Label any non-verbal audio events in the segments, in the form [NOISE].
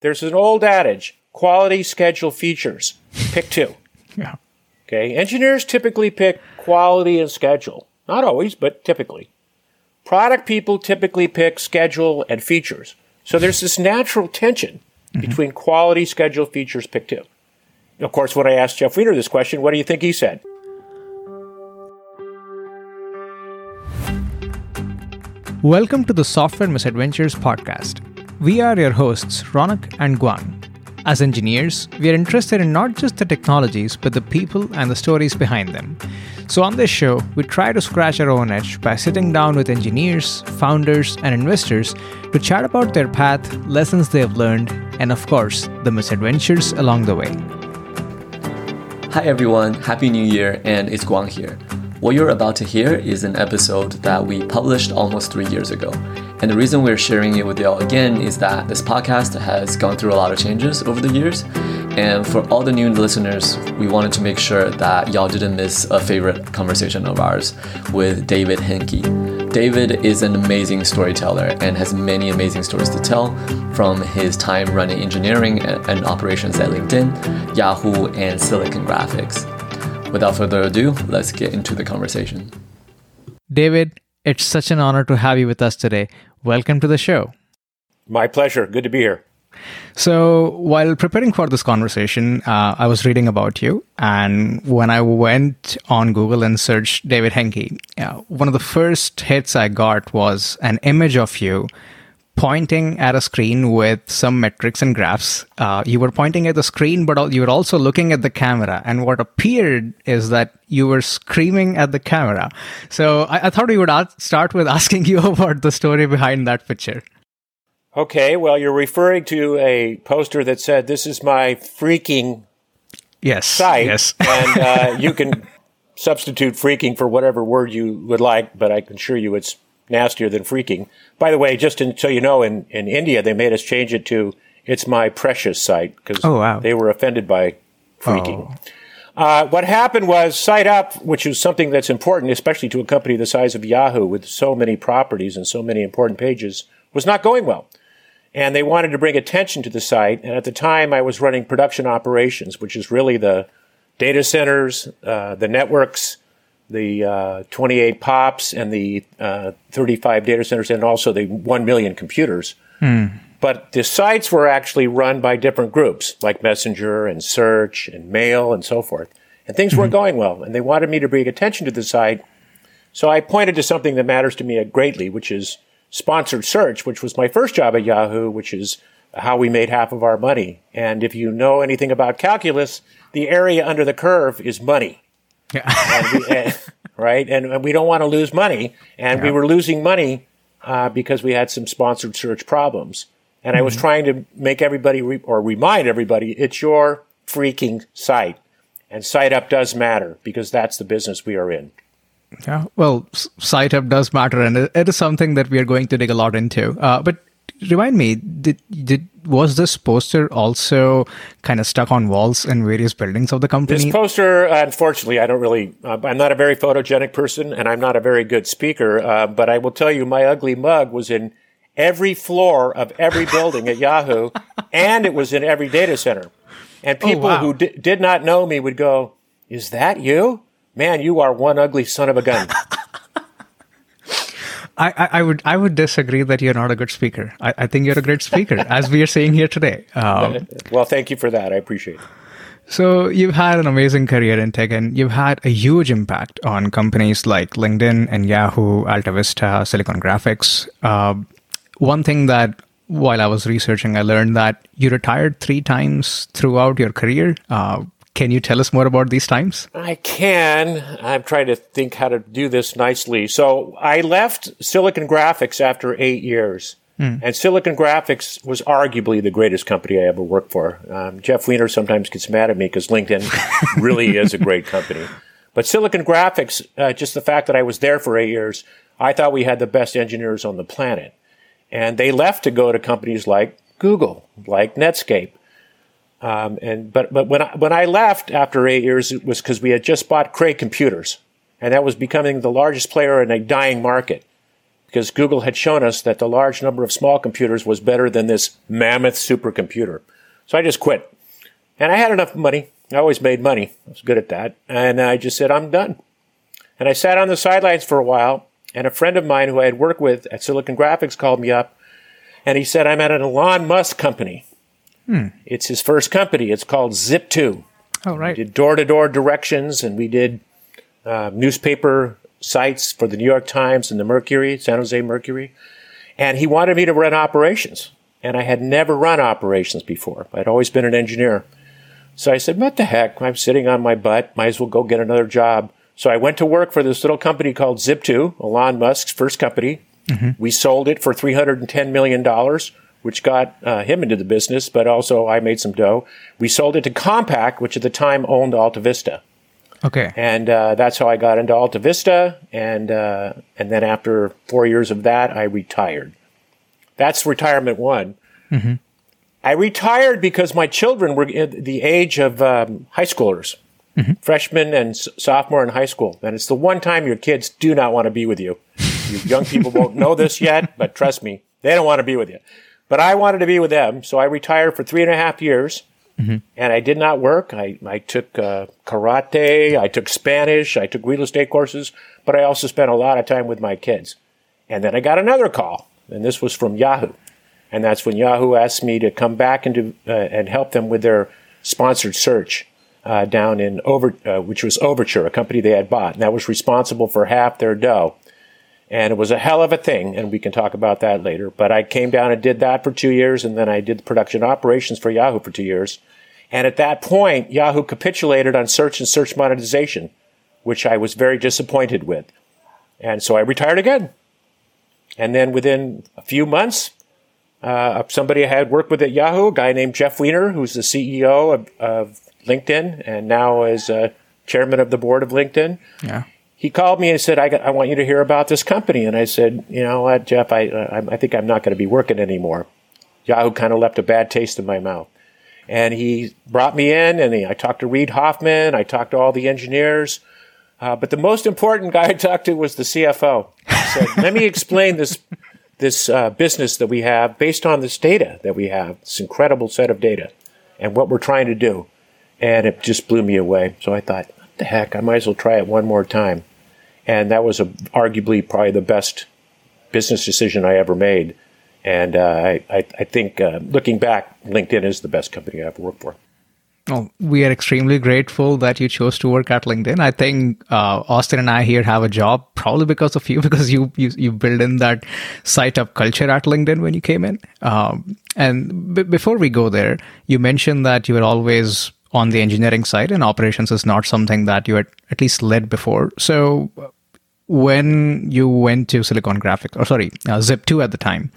There's an old adage quality, schedule, features. Pick two. [LAUGHS] Yeah. Okay. Engineers typically pick quality and schedule. Not always, but typically. Product people typically pick schedule and features. So there's this natural tension mm-hmm. between quality, schedule, features, pick two. Of course, when I asked Jeff Weiner this question, what do you think he said? Welcome to the Software Misadventures podcast. We are your hosts, Ronak and Guang. As engineers, we are interested in not just the technologies, but the people and the stories behind them. So, on this show, we try to scratch our own edge by sitting down with engineers, founders, and investors to chat about their path, lessons they have learned, and of course, the misadventures along the way. Hi everyone, Happy New Year, and it's Guang here. What you're about to hear is an episode that we published almost three years ago. And the reason we're sharing it with y'all again is that this podcast has gone through a lot of changes over the years. And for all the new listeners, we wanted to make sure that y'all didn't miss a favorite conversation of ours with David Henke. David is an amazing storyteller and has many amazing stories to tell from his time running engineering and operations at LinkedIn, Yahoo, and Silicon Graphics. Without further ado, let's get into the conversation. David, it's such an honor to have you with us today. Welcome to the show. My pleasure. Good to be here. So, while preparing for this conversation, uh, I was reading about you. And when I went on Google and searched David Henke, uh, one of the first hits I got was an image of you pointing at a screen with some metrics and graphs. Uh, you were pointing at the screen, but you were also looking at the camera. And what appeared is that you were screaming at the camera. So I, I thought we would ask, start with [LAUGHS] asking you about the story behind that picture. Okay, well, you're referring to a poster that said, This is my freaking yes, site. Yes. [LAUGHS] and uh, you can substitute freaking for whatever word you would like, but I can assure you it's nastier than freaking. By the way, just to, so you know, in, in India, they made us change it to it's my precious site because oh, wow. they were offended by freaking. Oh. Uh, what happened was Site Up, which is something that's important, especially to a company the size of Yahoo with so many properties and so many important pages, was not going well. And they wanted to bring attention to the site. And at the time, I was running production operations, which is really the data centers, uh, the networks, the uh, 28 POPs and the uh, 35 data centers, and also the 1 million computers. Mm. But the sites were actually run by different groups, like Messenger and Search and Mail and so forth. And things mm-hmm. weren't going well. And they wanted me to bring attention to the site. So I pointed to something that matters to me greatly, which is sponsored search, which was my first job at Yahoo, which is how we made half of our money. And if you know anything about calculus, the area under the curve is money. Yeah. [LAUGHS] and we, and, right? And, we don't want to lose money. And yeah. we were losing money uh, because we had some sponsored search problems. And mm-hmm. I was mm-hmm. trying to make everybody re- or remind everybody it's your freaking site. And site up does matter because that's the business we are in. Yeah, well, site up does matter, and it is something that we are going to dig a lot into. Uh, but remind me, did did was this poster also kind of stuck on walls in various buildings of the company? This poster, unfortunately, I don't really. Uh, I'm not a very photogenic person, and I'm not a very good speaker. Uh, but I will tell you, my ugly mug was in every floor of every building at Yahoo, [LAUGHS] and it was in every data center. And oh, people oh, wow. who di- did not know me would go, "Is that you? Man, you are one ugly son of a gun." [LAUGHS] I, I, would I would disagree that you're not a good speaker. I, I think you're a great speaker, [LAUGHS] as we are saying here today. Um, [LAUGHS] well, thank you for that. I appreciate it. So you've had an amazing career in tech, and you've had a huge impact on companies like LinkedIn and Yahoo, AltaVista, Silicon Graphics. Uh, one thing that while I was researching, I learned that you retired three times throughout your career. Uh, can you tell us more about these times? I can. I'm trying to think how to do this nicely. So I left Silicon Graphics after eight years. Mm. And Silicon Graphics was arguably the greatest company I ever worked for. Um, Jeff Weiner sometimes gets mad at me because LinkedIn [LAUGHS] really is a great company. But Silicon Graphics, uh, just the fact that I was there for eight years, I thought we had the best engineers on the planet. And they left to go to companies like Google, like Netscape. Um, and but but when I, when I left after eight years, it was because we had just bought Cray Computers, and that was becoming the largest player in a dying market. because Google had shown us that the large number of small computers was better than this mammoth supercomputer. So I just quit. And I had enough money. I always made money. I was good at that. And I just said, I'm done. And I sat on the sidelines for a while. And a friend of mine who I had worked with at Silicon Graphics called me up and he said, I'm at an Elon Musk company. Hmm. It's his first company. It's called Zip2. Oh, right. We did door to door directions and we did uh, newspaper sites for the New York Times and the Mercury, San Jose Mercury. And he wanted me to run operations. And I had never run operations before. I'd always been an engineer. So I said, what the heck? I'm sitting on my butt. Might as well go get another job. So I went to work for this little company called Zip2, Elon Musk's first company. Mm-hmm. We sold it for $310 million, which got uh, him into the business, but also I made some dough. We sold it to Compaq, which at the time owned AltaVista. Okay. And uh, that's how I got into AltaVista. And, uh, and then after four years of that, I retired. That's retirement one. Mm-hmm. I retired because my children were the age of um, high schoolers, mm-hmm. freshmen and s- sophomore in high school. And it's the one time your kids do not want to be with you. You young people won't know this yet, but trust me, they don't want to be with you. But I wanted to be with them, so I retired for three and a half years. Mm-hmm. And I did not work. I, I took uh, karate, I took Spanish, I took real estate courses, but I also spent a lot of time with my kids. And then I got another call, and this was from Yahoo. And that's when Yahoo asked me to come back and, uh, and help them with their sponsored search uh, down in Over, uh, which was Overture, a company they had bought, and that was responsible for half their dough. And it was a hell of a thing, and we can talk about that later. But I came down and did that for two years, and then I did production operations for Yahoo for two years. And at that point, Yahoo capitulated on search and search monetization, which I was very disappointed with. And so I retired again. And then within a few months, uh, somebody I had worked with at Yahoo, a guy named Jeff Weiner, who's the CEO of, of LinkedIn and now is uh, chairman of the board of LinkedIn. Yeah he called me and said, I, I, want you to hear about this company. And I said, you know what, Jeff, I, I, I think I'm not going to be working anymore. Yahoo kind of left a bad taste in my mouth. And he brought me in and he, I talked to Reid Hoffman. I talked to all the engineers. Uh, but the most important guy I talked to was the CFO. He said, let me explain this, this uh, business that we have based on this data that we have, this incredible set of data and what we're trying to do. And it just blew me away. So I thought, what the heck, I might as well try it one more time and that was a, arguably probably the best business decision I ever made. And uh, I, I, think uh, looking back, LinkedIn is the best company I ever worked for. Well, we are extremely grateful that you chose to work at LinkedIn. I think uh, Austin and I here have a job probably because of you, [LAUGHS] because you you, you build in that site up culture at LinkedIn when you came in. Um, and b- before we go there, you mentioned that you were always on the engineering side, and operations is not something that you had at least led before. So, when you went to Silicon Graphics, or sorry, uh, Zip2 at the time,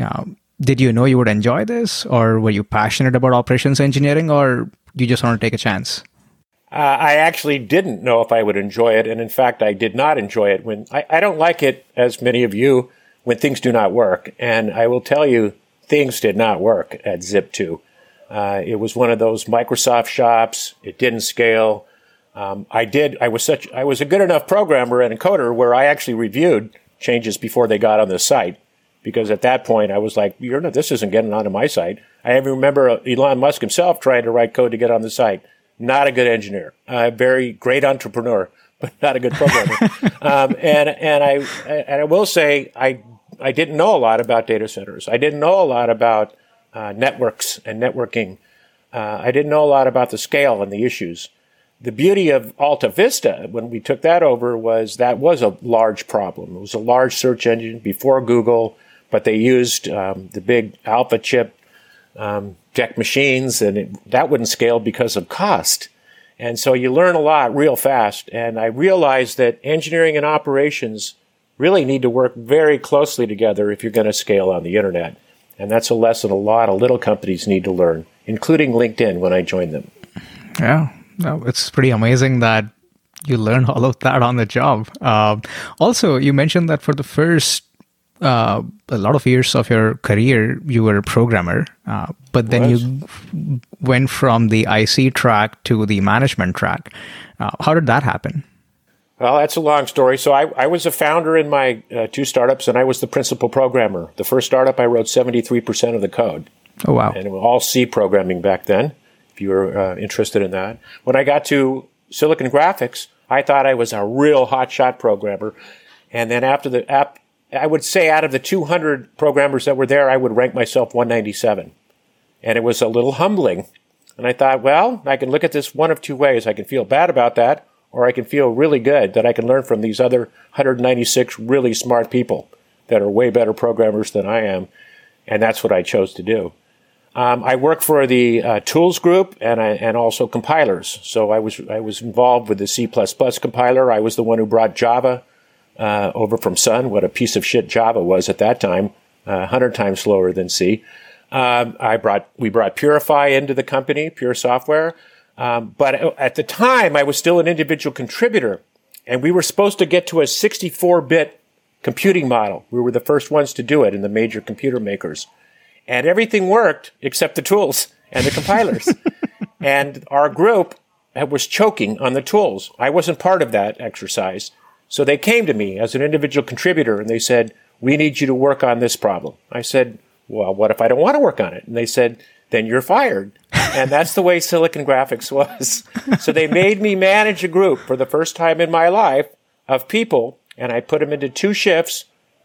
uh, did you know you would enjoy this, or were you passionate about operations engineering, or you just want to take a chance? Uh, I actually didn't know if I would enjoy it, and in fact, I did not enjoy it. When I, I don't like it, as many of you, when things do not work, and I will tell you, things did not work at Zip2. Uh, it was one of those Microsoft shops. It didn't scale. Um, I did. I was such. I was a good enough programmer and encoder where I actually reviewed changes before they got on the site, because at that point I was like, "You're not. This isn't getting onto my site." I even remember Elon Musk himself trying to write code to get on the site. Not a good engineer. A very great entrepreneur, [LAUGHS] but not a good programmer. [LAUGHS] um, and and I and I will say I I didn't know a lot about data centers. I didn't know a lot about uh, networks and networking. Uh, I didn't know a lot about the scale and the issues. The beauty of AltaVista, when we took that over, was that was a large problem. It was a large search engine before Google, but they used um, the big Alpha chip um, DEC machines, and it, that wouldn't scale because of cost. And so you learn a lot real fast. And I realized that engineering and operations really need to work very closely together if you're going to scale on the internet. And that's a lesson a lot of little companies need to learn, including LinkedIn when I joined them. Yeah, no, it's pretty amazing that you learn [LAUGHS] all of that on the job. Uh, also, you mentioned that for the first uh, a lot of years of your career, you were a programmer, uh, but then you went from the IC track to the management track. Uh, how did that happen? Well, that's a long story. So I, I was a founder in my uh, two startups, and I was the principal programmer. The first startup, I wrote 73% of the code. Oh, wow. And it was all C programming back then, if you were uh, interested in that. When I got to Silicon Graphics, I thought I was a real hotshot programmer. And then after the app, I would say out of the 200 programmers that were there, I would rank myself 197. And it was a little humbling. And I thought, well, I can look at this one of two ways. I can feel bad about that, or I can feel really good that I can learn from these other 196 really smart people that are way better programmers than I am. And that's what I chose to do. Um, I work for the uh, tools group and I, and also compilers. So I was I was involved with the C++ compiler. I was the one who brought Java uh, over from Sun. What a piece of shit Java was at that time, uh, hundred times slower than C. Um, I brought we brought Purify into the company, Pure Software. Um, but at the time, I was still an individual contributor, and we were supposed to get to a 64-bit computing model. We were the first ones to do it in the major computer makers and everything worked except the tools and the compilers. [LAUGHS] and our group was choking on the tools. I wasn't part of that exercise. So they came to me as an individual contributor and they said, we need you to work on this problem. I said, well, what if I don't want to work on it? And they said, then you're fired. and that's the way Silicon Graphics was. so they made me manage a group for the first time in my life of people and I put them into two shifts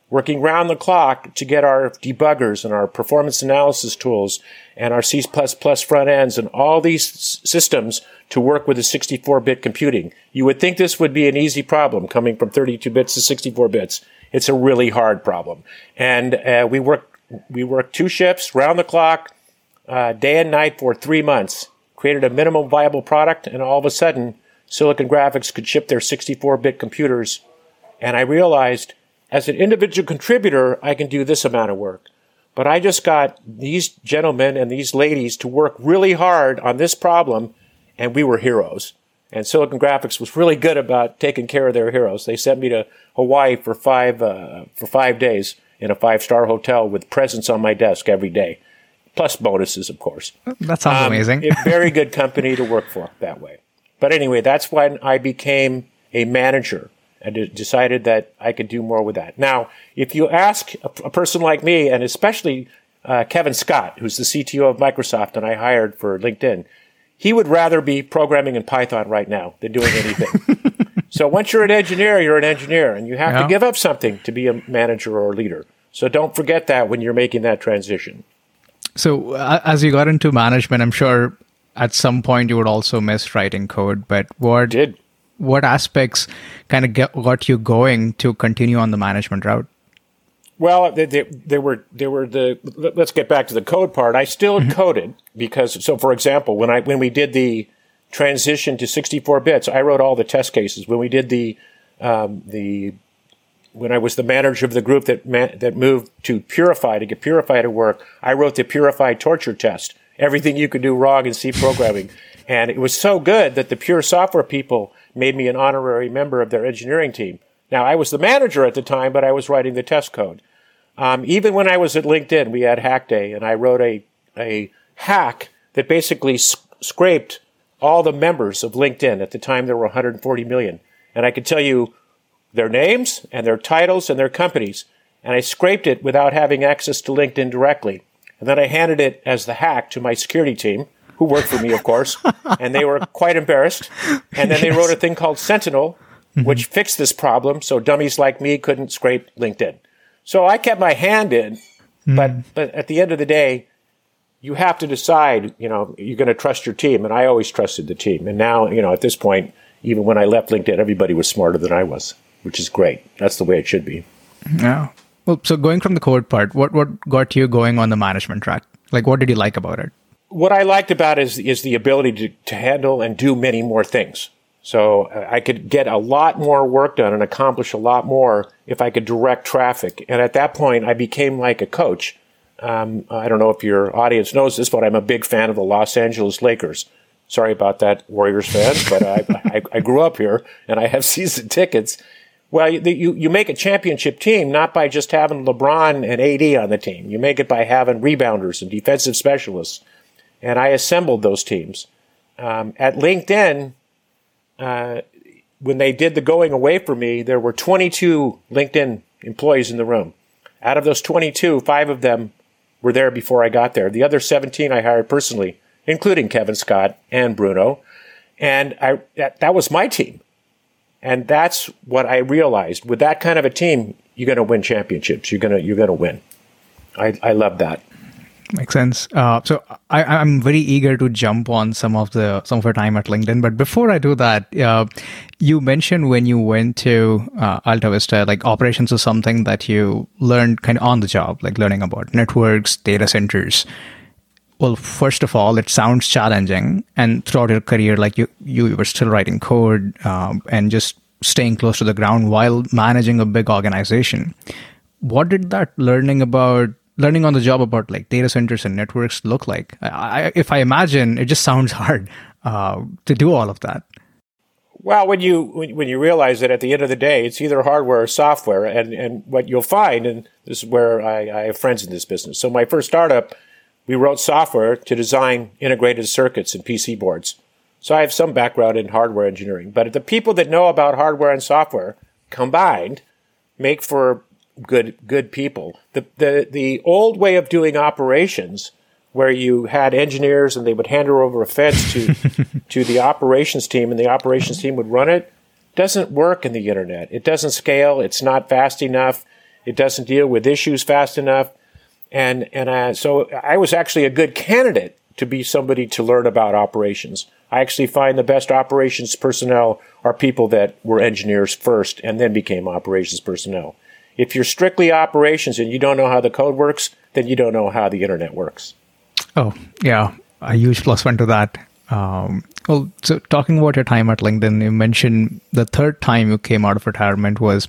working round the clock to get our debuggers and our performance analysis tools and our C++ front ends and all these systems to work with the 64-bit computing. You would think this would be an easy problem coming from 32 bits to 64 bits. It's a really hard problem. And uh, we worked we worked two shifts round the clock, uh, day and night for three months. Created a minimum viable product, and all of a sudden, Silicon Graphics could ship their 64-bit computers. And I realized as an individual contributor, I can do this amount of work. But I just got these gentlemen and these ladies to work really hard on this problem, and we were heroes. And Silicon Graphics was really good about taking care of their heroes. They sent me to Hawaii for five uh, for five days in a five star hotel with presents on my desk every day, plus bonuses, of course. That sounds um, amazing. a very good company to work for that way. But anyway, that's when I became a manager and decided that I could do more with that. Now, if you ask a, a person like me, and especially uh, Kevin Scott, who's the CTO of Microsoft and I hired for LinkedIn, he would rather be programming in Python right now than doing anything. [LAUGHS] so once you're an engineer, you're an engineer, and you have yeah. to give up something to be a manager or a leader. So don't forget that when you're making that transition. So uh, as you got into management, I'm sure at some point you would also miss writing code. But what did what aspects kind of get, got you going to continue on the management route? Well, there were there were the let's get back to the code part. I still mm-hmm. coded because so for example, when I when we did the transition to 64 bits, I wrote all the test cases. When we did the um, the when I was the manager of the group that that moved to Purify to get Purify to work, I wrote the Purify torture test. Everything you could do wrong in C programming, [LAUGHS] and it was so good that the pure software people made me an honorary member of their engineering team. Now, I was the manager at the time, but I was writing the test code. Um, even when I was at LinkedIn, we had Hack Day, and I wrote a, a hack that basically scraped all the members of LinkedIn. At the time, there were 140 million. And I could tell you their names and their titles and their companies. And I scraped it without having access to LinkedIn directly. And then I handed it as the hack to my security team who worked for me, of course, [LAUGHS] and they were quite embarrassed. And then yes. they wrote a thing called Sentinel, mm-hmm. which fixed this problem so dummies like me couldn't scrape LinkedIn. So I kept my hand in, mm-hmm. but, but at the end of the day, you have to decide, you know, you're going to trust your team. And I always trusted the team. And now, you know, at this point, even when I left LinkedIn, everybody was smarter than I was, which is great. That's the way it should be. Yeah. Well, so going from the code part, what, what got you going on the management track? Like, what did you like about it? What I liked about is, is the ability to, to handle and do many more things. So uh, I could get a lot more work done and accomplish a lot more if I could direct traffic. And at that point, I became like a coach. Um, I don't know if your audience knows this, but I'm a big fan of the Los Angeles Lakers. Sorry about that, Warriors fans, but I, [LAUGHS] I, I, grew up here and I have [LAUGHS] season tickets. Well, you, you make a championship team not by just having LeBron and AD on the team. You make it by having rebounders and defensive specialists and I assembled those teams. Um, at LinkedIn, uh, when they did the going away for me, there were 22 LinkedIn employees in the room. Out of those 22, five of them were there before I got there. The other 17 I hired personally, including Kevin Scott and Bruno. And I, that, that was my team. And that's what I realized. With that kind of a team, you're going to win championships. You're going to, you're going to win. I, I love that. Makes sense. Uh, so I, am very eager to jump on some of the some of your time at LinkedIn. But before I do that, uh, you mentioned when you went to uh, AltaVista, like operations is something that you learned kind of on the job, like learning about networks, data centers. Well, first of all, it sounds challenging, and throughout your career, like you you were still writing code um, and just staying close to the ground while managing a big organization. What did that learning about learning on the job about like data centers and networks look like? I, if I imagine, it just sounds [LAUGHS] hard uh, to do all of that. Well, when you when you realize that at the end of the day, it's either hardware or software, and and what you'll find, and this is where I, I have friends in this business. So my first startup, we wrote software to design integrated circuits and PC boards. So I have some background in hardware engineering, but the people that know about hardware and software combined make for good good people. The the the old way of doing operations where you had engineers and they would hand over a fence to [LAUGHS] to the operations team and the operations team would run it doesn't work in the internet. It doesn't scale, it's not fast enough, it doesn't deal with issues fast enough. And and uh, so I was actually a good candidate to be somebody to learn about operations. I actually find the best operations personnel are people that were engineers first and then became operations personnel. If you're strictly operations and you don't know how the code works, then you don't know how the internet works. Oh, yeah. A huge plus one to that. Um, well, so talking about your time at LinkedIn, you mentioned the third time you came out of retirement was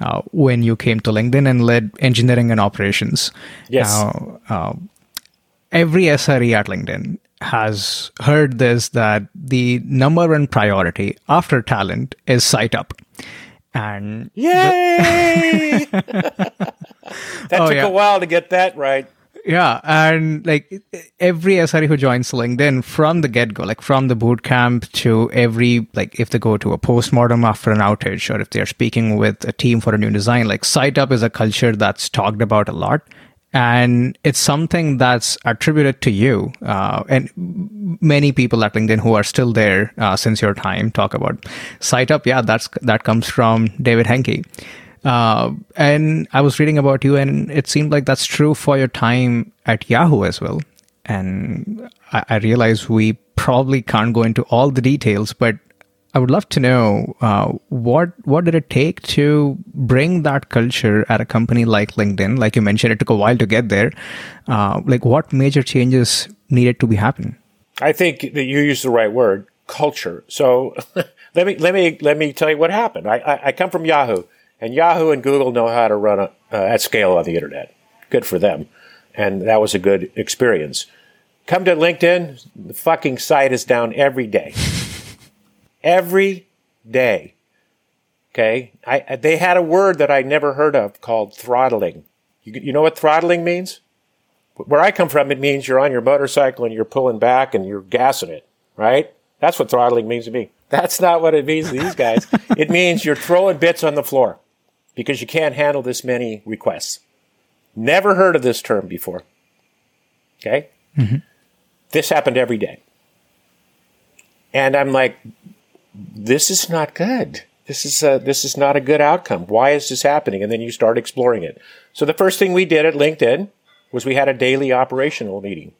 uh, when you came to LinkedIn and led engineering and operations. Yes. Now, uh, every SRE at LinkedIn has heard this that the number one priority after talent is site up. And yay! The- [LAUGHS] [LAUGHS] that oh, took yeah. a while to get that right. Yeah, and like every SRE who joins LinkedIn from the get go, like from the boot camp to every like if they go to a postmortem after an outage or if they're speaking with a team for a new design, like site up is a culture that's talked about a lot and it's something that's attributed to you uh, and many people at linkedin who are still there uh, since your time talk about site up. Yeah that's that comes from david henke. Uh, and i was reading about you and it seemed like that's true for your time at yahoo as well. And I, I realize we probably can't go into all the details but I would love to know uh, what what did it take to bring that culture at a company like LinkedIn? Like you mentioned, it took a while to get there. Uh, like what major changes needed to be happen? I think that you used the right word, culture. So [LAUGHS] let me let me let me tell you what happened. I, I, I come from Yahoo, and Yahoo and Google know how to run a, uh, at scale on the internet. Good for them, and that was a good experience. Come to LinkedIn, the fucking site is down every day [LAUGHS] every day. Okay. I, they had a word that I never heard of called throttling. You, you know what throttling means? Where I come from, it means you're on your motorcycle and you're pulling back and you're gassing it, right? That's what throttling means to me. That's not what it means to these guys. [LAUGHS] it means you're throwing bits on the floor because you can't handle this many requests. Never heard of this term before. Okay. Mm-hmm. This happened every day. And I'm like, this is not good. This is a, this is not a good outcome. Why is this happening? And then you start exploring it. So the first thing we did at LinkedIn was we had a daily operational meeting.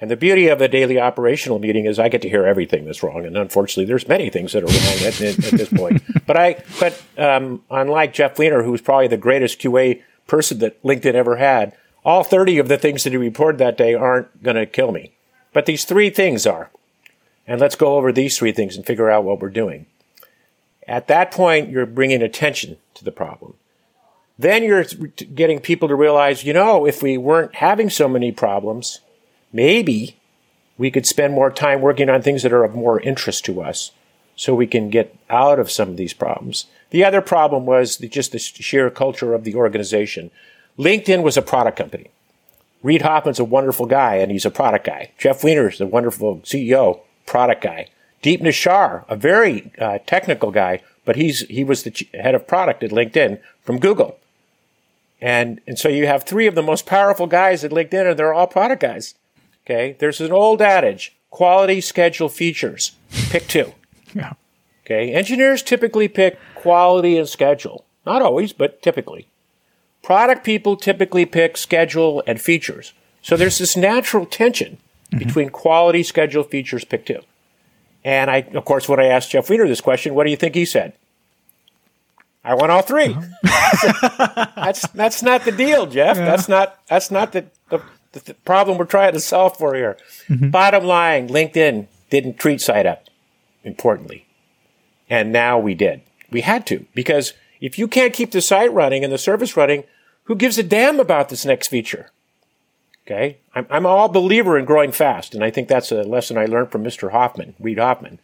And the beauty of a daily operational meeting is I get to hear everything that's wrong. And unfortunately, there's many things that are wrong at, at, at this point. [LAUGHS] But I, but um, unlike Jeff Weiner, who's probably the greatest QA person that LinkedIn ever had, all 30 of the things that he reported that day aren't going to kill me. But these three things are. And let's go over these three things and figure out what we're doing. At that point, you're bringing attention to the problem. Then you're getting people to realize, you know, if we weren't having so many problems, maybe we could spend more time working on things that are of more interest to us so we can get out of some of these problems. The other problem was the, just the sheer culture of the organization. LinkedIn was a product company. Reid Hoffman's a wonderful guy and he's a product guy. Jeff Weiner's a wonderful CEO product guy. Deep Nishar, a very uh, technical guy, but he's he was the head of product at LinkedIn from Google. And and so you have three of the most powerful guys at LinkedIn, and they're all product guys. Okay, there's an old adage: quality, schedule, features. Pick two. [LAUGHS] Yeah. Okay, engineers typically pick quality and schedule. Not always, but typically. Product people typically pick schedule and features. So there's this natural tension mm-hmm. between quality, schedule, features, pick two. And I, of course, when I asked Jeff Weiner this question, what do you think he said? I want all 3 uh-huh. [LAUGHS] that's that's not the deal, Jeff. Yeah. That's not that's not the, the, the, problem we're trying to solve for here. Mm-hmm. Bottom line, LinkedIn didn't treat site up importantly, and now we did. We had to because if you can't keep the site running and the service running, who gives a damn about this next feature? Okay. I'm, I'm all believer in growing fast. And I think that's a lesson I learned from Mr. Hoffman, Reid Hoffman.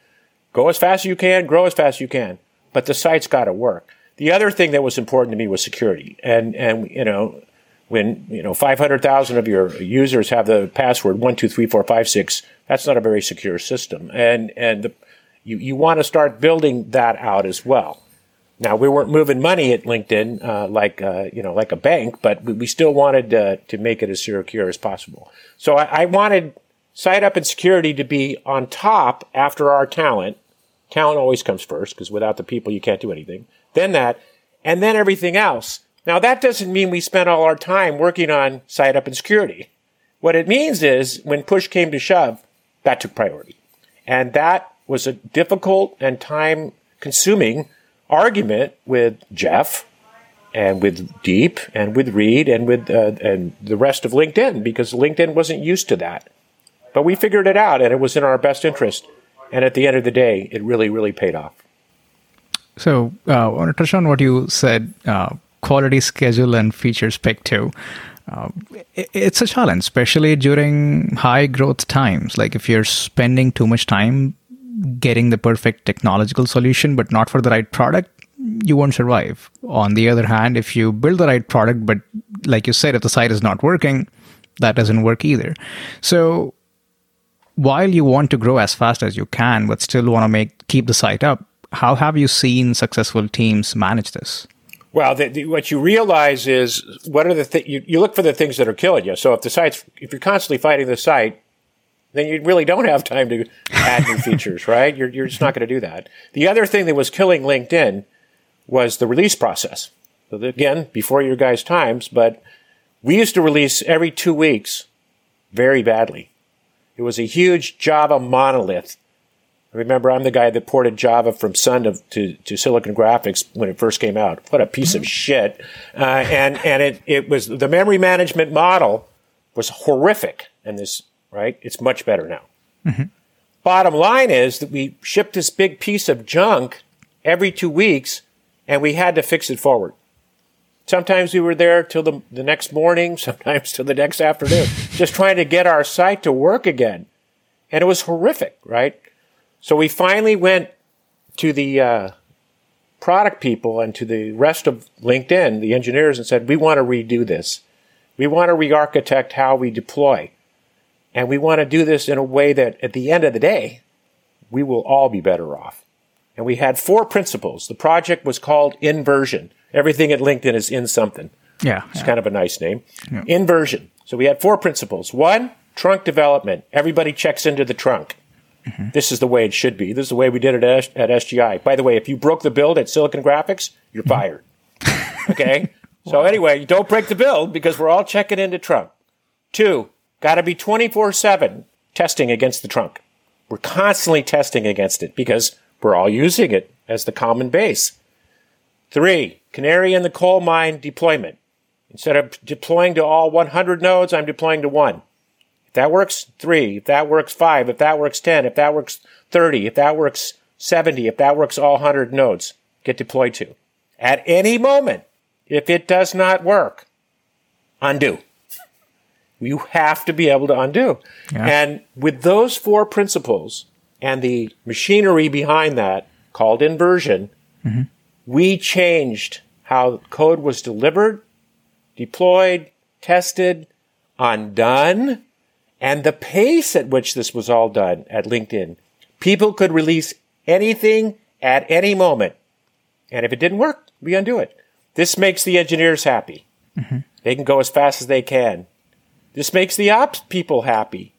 Go as fast as you can, grow as fast as you can, but the site's got to work. The other thing that was important to me was security. And, and, you know, when, you know, 500,000 of your users have the password one, two, three, four, five, six, that's not a very secure system. And, and the, you, you want to start building that out as well. Now we weren't moving money at LinkedIn uh, like uh, you know like a bank, but we, still wanted uh, to make it as secure as possible. So I, I wanted site up and security to be on top after our talent. Talent always comes first because without the people you can't do anything. Then that, and then everything else. Now that doesn't mean we spent all our time working on site up and security. What it means is when push came to shove, that took priority, and that was a difficult and time consuming argument with Jeff and with Deep and with Reid and with uh, and the rest of LinkedIn because LinkedIn wasn't used to that. But we figured it out and it was in our best interest. And at the end of the day, it really, really paid off. So uh, I want to touch on what you said uh, quality, schedule, and features pick two. Uh, it's a challenge, especially during high growth times. Like if you're spending too much time getting the perfect technological solution, but not for the right product, you won't survive. On the other hand, if you build the right product, but like you said, if the site is not working, that doesn't work either. So while you want to grow as fast as you can, but still want to make keep the site up, how have you seen successful teams manage this? Well, the, the, what you realize is what are the th- you, you look for the things that are killing you. So if the site's if you're constantly fighting the site, then you really don't have time to add new features, [LAUGHS] right? You're, you're just not going to do that. The other thing that was killing LinkedIn was the release process. So again, before your guys' times, but we used to release every two weeks very badly. It was a huge Java monolith. Remember, I'm the guy that ported Java from Sun to, to, to Silicon Graphics when it first came out. What a piece mm-hmm. of shit. Uh, and, and it, it was, the memory management model was horrific. And this right? It's much better now. Mm-hmm. Bottom line is that we shipped this big piece of junk every two weeks and we had to fix it forward. Sometimes we were there till the, the next morning, [LAUGHS] sometimes till the next afternoon, just trying to get our site to work again. And it was horrific, right? So we finally went to the uh, product people and to the rest of LinkedIn, the engineers, and said, we want to redo this. We want to re-architect how we deploy. And we want to do this in a way that at the end of the day, we will all be better off. And we had four principles. The project was called Inversion. Everything at LinkedIn is in something. Yeah. It's yeah. kind of a nice name. Yeah. Inversion. So we had four principles. One, trunk development. Everybody checks into the trunk. Mm-hmm. This is the way it should be. This is the way we did it at, at SGI. By the way, if you broke the build at Silicon Graphics, you're mm-hmm. fired. okay? [LAUGHS] So anyway, don't break the build because we're all checking into trunk. Two, Got to be 24 7 testing against the trunk. We're constantly testing against it because we're all using it as the common base. Three, canary in the coal mine deployment. Instead of deploying to all 100 nodes, I'm deploying to one. If that works, three. If that works, five. If that works, 10. If that works, 30. If that works, 70. If that works, all 100 nodes get deployed to. At any moment, if it does not work, undo you have to be able to undo. Yeah. And with those four principles and the machinery behind that called inversion, mm-hmm. we changed how code was delivered, deployed, tested, undone, and the pace at which this was all done at LinkedIn People could release anything at any moment. And if it didn't work, we undo it. This makes the engineers happy. Mm-hmm. They can go as fast as they can. This makes the ops people happy.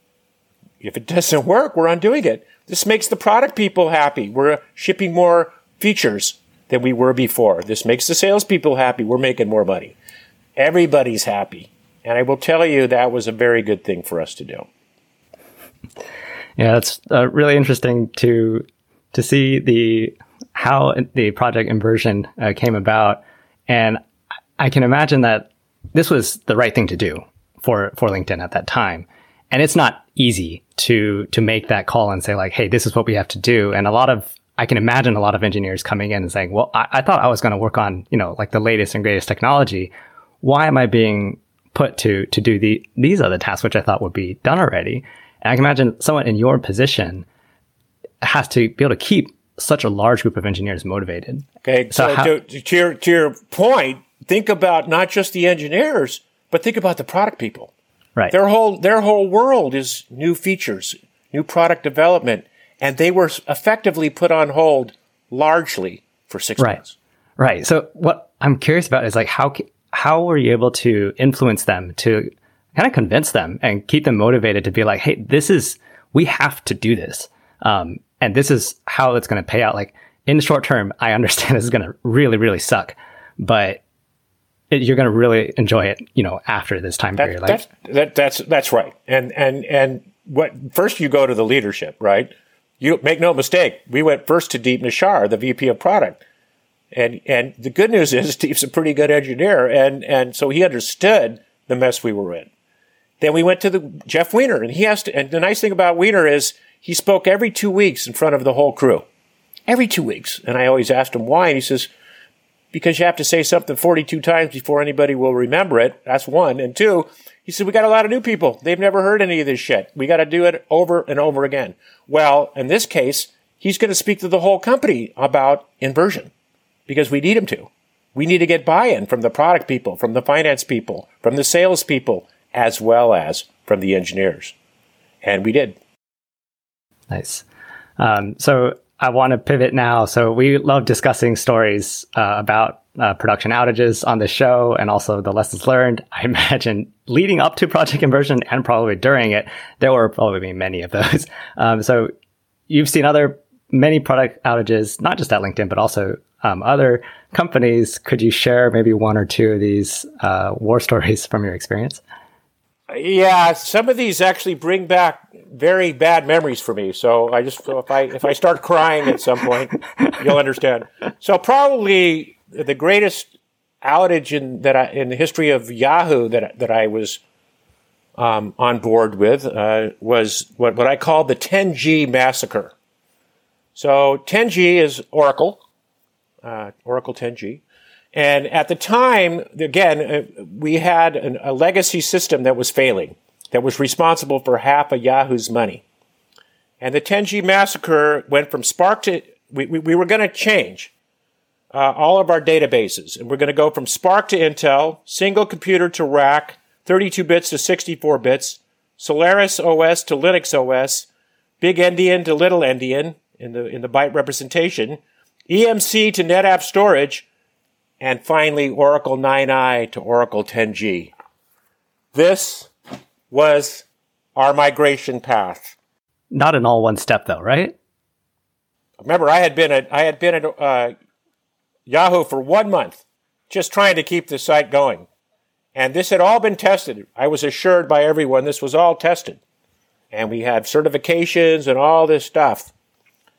If it doesn't work, we're undoing it. This makes the product people happy. We're shipping more features than we were before. This makes the salespeople happy. We're making more money. Everybody's happy. And I will tell you that was a very good thing for us to do. Yeah, it's uh, really interesting to to see the how the project inversion uh, came about, and I can imagine that this was the right thing to do for for LinkedIn at that time. And it's not easy to to make that call and say like, hey, this is what we have to do. And a lot of I can imagine a lot of engineers coming in and saying, well, I, I thought I was going to work on, you know, like the latest and greatest technology. Why am I being put to to do the these other tasks, which I thought would be done already? And I can imagine someone in your position has to be able to keep such a large group of engineers motivated. Okay. So, so how- to, to, your, to your point, think about not just the engineers, but think about the product people. Right. Their whole, their whole world is new features, new product development, and they were effectively put on hold largely for six right. months. Right. So what I'm curious about is like, how, how were you able to influence them to kind of convince them and keep them motivated to be like, hey, this is, we have to do this. Um, and this is how it's going to pay out. Like in the short term, I understand this is going to really, really suck, but it, you're going to really enjoy it, you know, after this time that, period. Like, that's, that, that's, that's right. And, and, and what, first you go to the leadership, right? You make no mistake. We went first to Deep Nishar, the VP of product. And, and the good news is [LAUGHS] Steve's a pretty good engineer. And, and so he understood the mess we were in. Then we went to the Jeff Weiner, and he has to. And the nice thing about Weiner is he spoke every two weeks in front of the whole crew, every two weeks. And I always asked him why, and he says, "Because you have to say something 42 times before anybody will remember it." That's one. And two, he said, "We got a lot of new people. They've never heard any of this shit. We got to do it over and over again." Well, in this case, he's going to speak to the whole company about inversion because we need him to. We need to get buy-in from the product people, from the finance people, from the sales people, as well as from the engineers. And we did. Nice. Um, so I want to pivot now. So we love discussing stories uh, about uh, production outages on the show and also the lessons learned. [LAUGHS] I imagine leading up to project inversion and probably during it, there were probably many of those. [LAUGHS] Um, so you've seen other many product outages, not just at LinkedIn, but also um, other companies. Could you share maybe one or two of these uh, war [LAUGHS] stories from your experience? Yeah, some of these actually bring back very bad memories for me. So I just if I if I start crying at some point, you'll understand. So probably the greatest outage in that I, in the history of Yahoo that that I was um, on board with uh, was what what I call the 10G massacre. So 10G is Oracle, uh, Oracle 10G. And at the time, again, uh, we had an, a legacy system that was failing, that was responsible for half of Yahoo's money. And the 10G massacre went from SPARC to, we, we, we were going to change uh, all of our databases. And we're going to go from SPARC to Intel, single computer to rack, 32 bits to 64 bits, Solaris OS to Linux OS, Big Endian to Little Endian in the, in the byte representation, EMC to NetApp storage, and finally Oracle 9i to Oracle 10G. This was our migration path. Not in all one step, though, right? Remember, I had been at I had been at uh, Yahoo for one month, just trying to keep the site going, and this had all been tested. I was assured by everyone this was all tested, and we had certifications and all this stuff.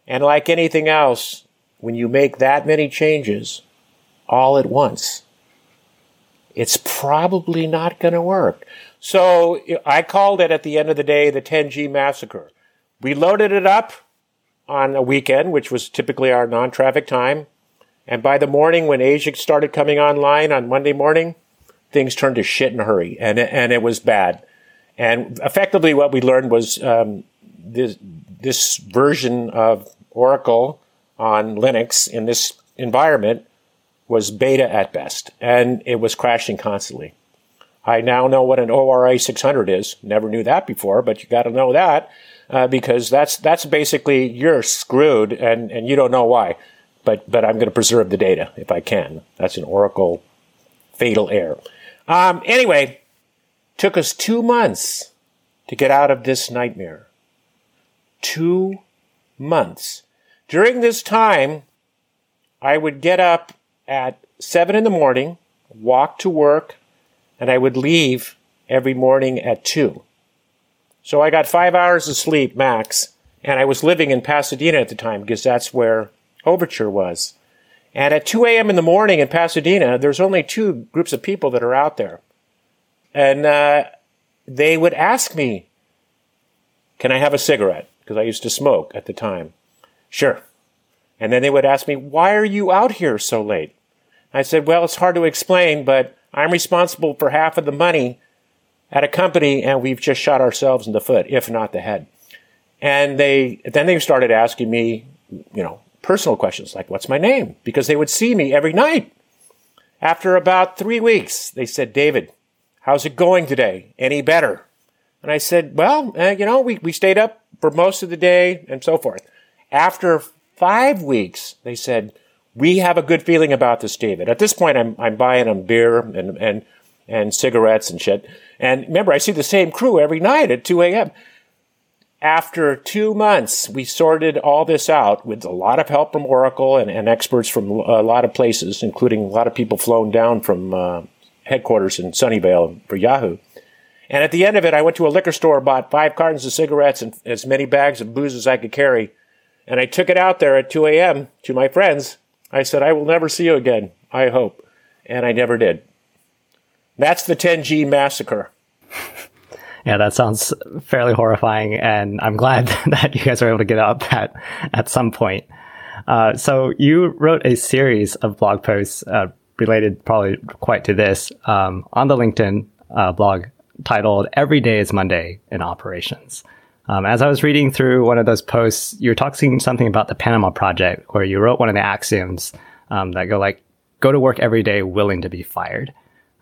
And like anything else, when you make that many changes, all at once. It's probably not going to work. So I called it at the end of the day the 10G massacre. We loaded it up on a weekend, which was typically our non traffic time. And by the morning, when Asia started coming online on Monday morning, things turned to shit in a hurry, and and it was bad. And effectively, what we learned was um, this this version of Oracle on Linux in this environment was beta at best, and it was crashing constantly. I now know what an ORA 600 is. Never knew that before, but you got to know that. uh, because that's that's basically you're screwed and, and you don't know why. But but I'm going to preserve the data if I can. That's an Oracle fatal error. Um, anyway, took us two months to get out of this nightmare. Two months. During this time, I would get up at seven in the morning, walk to work, and I would leave every morning at two. So I got five hours of sleep max, and I was living in Pasadena at the time because that's where Overture was. And at 2 a.m. in the morning in Pasadena, there's only two groups of people that are out there. And uh, they would ask me, Can I have a cigarette? Because I used to smoke at the time. Sure. And then they would ask me, Why are you out here so late? I said, Well, it's hard to explain, but I'm responsible for half of the money at a company, and we've just shot ourselves in the foot, if not the head. And they then they started asking me, you know, personal questions like, What's my name? Because they would see me every night. After about three weeks, they said, David, how's it going today? Any better? And I said, Well, uh, you know, we, we stayed up for most of the day and so forth. After five weeks, they said, We have a good feeling about this, David. At this point, I'm, I'm buying them beer and, and, and cigarettes and shit. And remember, I see the same crew every night at 2 a.m. After two months, we sorted all this out with a lot of help from Oracle and, and experts from a lot of places, including a lot of people flown down from uh, headquarters in Sunnyvale for Yahoo. And at the end of it, I went to a liquor store, bought five cartons of cigarettes and as many bags of booze as I could carry. And I took it out there at 2 a.m. to my friends. I said, I will never see you again, I hope. And I never did. That's the 10G massacre. Yeah, that sounds fairly horrifying, and I'm glad [LAUGHS] that you guys were able to get up at at some point. Uh, so you wrote a series of blog posts uh, related, probably quite to this, um, on the LinkedIn uh, blog titled "Every Day is Monday in Operations." Um, as I was reading through one of those posts, you were talking something about the Panama Project, where you wrote one of the axioms um, that go like, "Go to work every day willing to be fired."